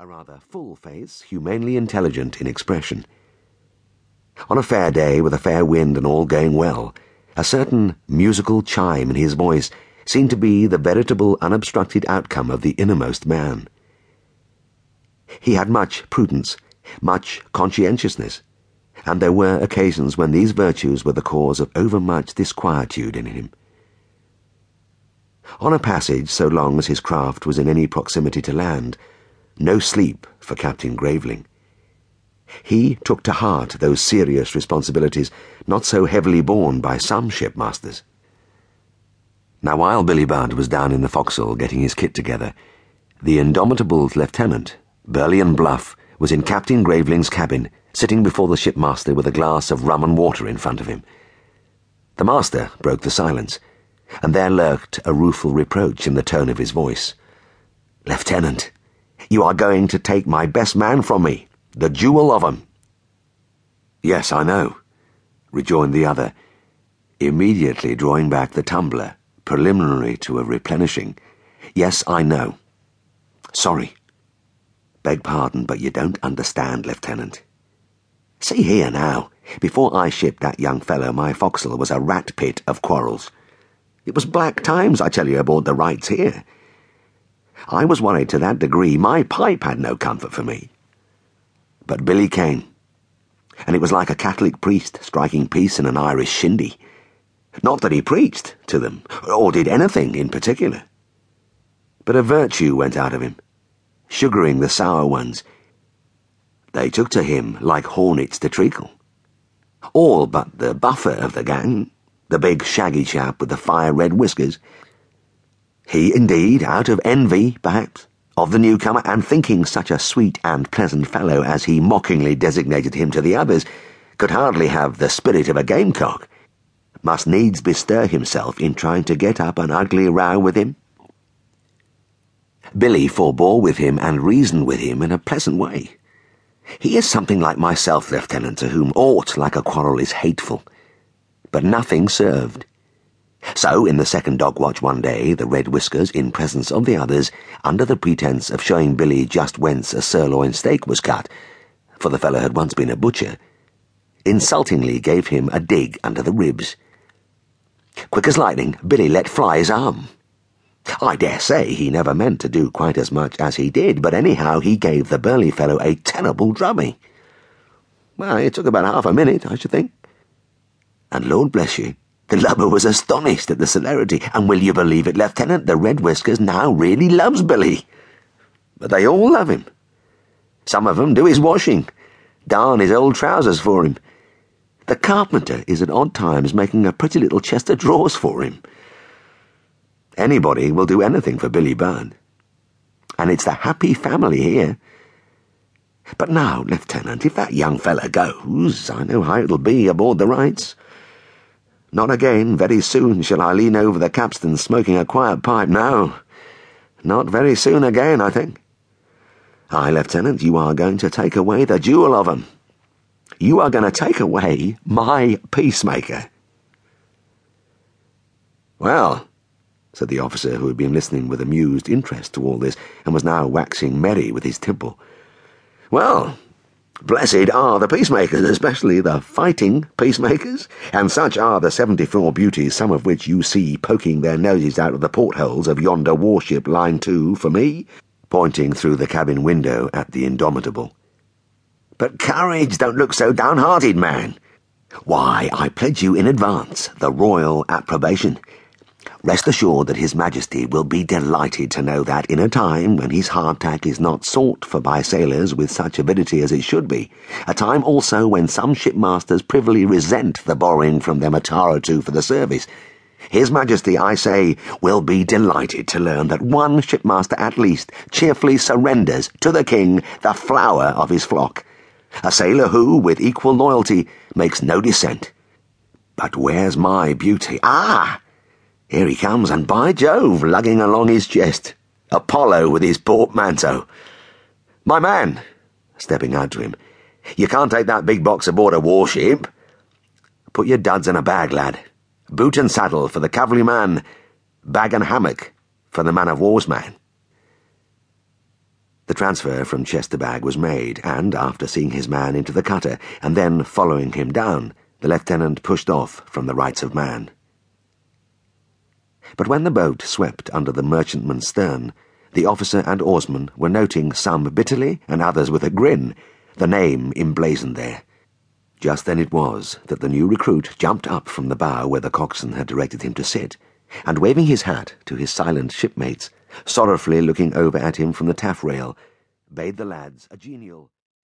a rather full face, humanely intelligent in expression. On a fair day, with a fair wind and all going well, a certain musical chime in his voice seemed to be the veritable unobstructed outcome of the innermost man. He had much prudence, much conscientiousness, and there were occasions when these virtues were the cause of overmuch disquietude in him. On a passage so long as his craft was in any proximity to land, no sleep for Captain Graveling. He took to heart those serious responsibilities not so heavily borne by some shipmasters. Now, while Billy Budd was down in the forecastle getting his kit together, the Indomitable's lieutenant, burly and bluff, was in Captain Graveling's cabin, sitting before the shipmaster with a glass of rum and water in front of him. The master broke the silence, and there lurked a rueful reproach in the tone of his voice. Lieutenant, you are going to take my best man from me, the jewel of 'em. Yes, I know, rejoined the other, immediately drawing back the tumbler, preliminary to a replenishing. Yes, I know. Sorry. Beg pardon, but you don't understand, Lieutenant. See here now. Before I shipped that young fellow, my forecastle was a rat pit of quarrels. It was black times, I tell you, aboard the Rights here. I was worried to that degree my pipe had no comfort for me. But Billy came, and it was like a Catholic priest striking peace in an Irish shindy. Not that he preached to them, or did anything in particular. But a virtue went out of him, sugaring the sour ones. They took to him like hornets to treacle. All but the buffer of the gang, the big shaggy chap with the fire red whiskers, he, indeed, out of envy, perhaps, of the newcomer, and thinking such a sweet and pleasant fellow as he mockingly designated him to the others, could hardly have the spirit of a gamecock, must needs bestir himself in trying to get up an ugly row with him. Billy forbore with him and reasoned with him in a pleasant way. He is something like myself, Lieutenant, to whom aught like a quarrel is hateful. But nothing served. So, in the second dog watch one day, the Red Whiskers, in presence of the others, under the pretence of showing Billy just whence a sirloin steak was cut, for the fellow had once been a butcher, insultingly gave him a dig under the ribs. Quick as lightning, Billy let fly his arm. I dare say he never meant to do quite as much as he did, but anyhow he gave the burly fellow a terrible drubbing. Well, it took about half a minute, I should think. And Lord bless you, the lubber was astonished at the celerity, and will you believe it, Lieutenant, the Red Whiskers now really loves Billy. But they all love him. Some of 'em do his washing, darn his old trousers for him. The carpenter is at odd times making a pretty little chest of drawers for him. Anybody will do anything for Billy Budd. And it's the happy family here. But now, Lieutenant, if that young feller goes, I know how it'll be aboard the Rights. Not again, very soon, shall I lean over the capstan smoking a quiet pipe. No, not very soon again, I think. Aye, Lieutenant, you are going to take away the jewel of 'em. You are going to take away my peacemaker. Well, said the officer who had been listening with amused interest to all this and was now waxing merry with his tipple. Well, Blessed are the peacemakers, especially the fighting peacemakers, and such are the seventy-four beauties, some of which you see poking their noses out of the portholes of yonder warship lying to for me, pointing through the cabin window at the Indomitable. But courage, don't look so downhearted, man. Why, I pledge you in advance the royal approbation Rest assured that His Majesty will be delighted to know that in a time when his hardtack is not sought for by sailors with such avidity as it should be, a time also when some shipmasters privily resent the borrowing from them a tar or two for the service, His Majesty, I say, will be delighted to learn that one shipmaster at least cheerfully surrenders to the king the flower of his flock, a sailor who, with equal loyalty, makes no dissent. But where's my beauty? Ah! Here he comes, and by Jove, lugging along his chest, Apollo with his portmanteau. My man, stepping out to him, you can't take that big box aboard a warship. Put your duds in a bag, lad. Boot and saddle for the cavalryman, bag and hammock for the man of war's man. The transfer from chest to bag was made, and after seeing his man into the cutter and then following him down, the lieutenant pushed off from the rights of man. But when the boat swept under the merchantman's stern, the officer and oarsman were noting, some bitterly and others with a grin, the name emblazoned there. Just then it was that the new recruit jumped up from the bow where the coxswain had directed him to sit, and waving his hat to his silent shipmates, sorrowfully looking over at him from the taffrail, bade the lads a genial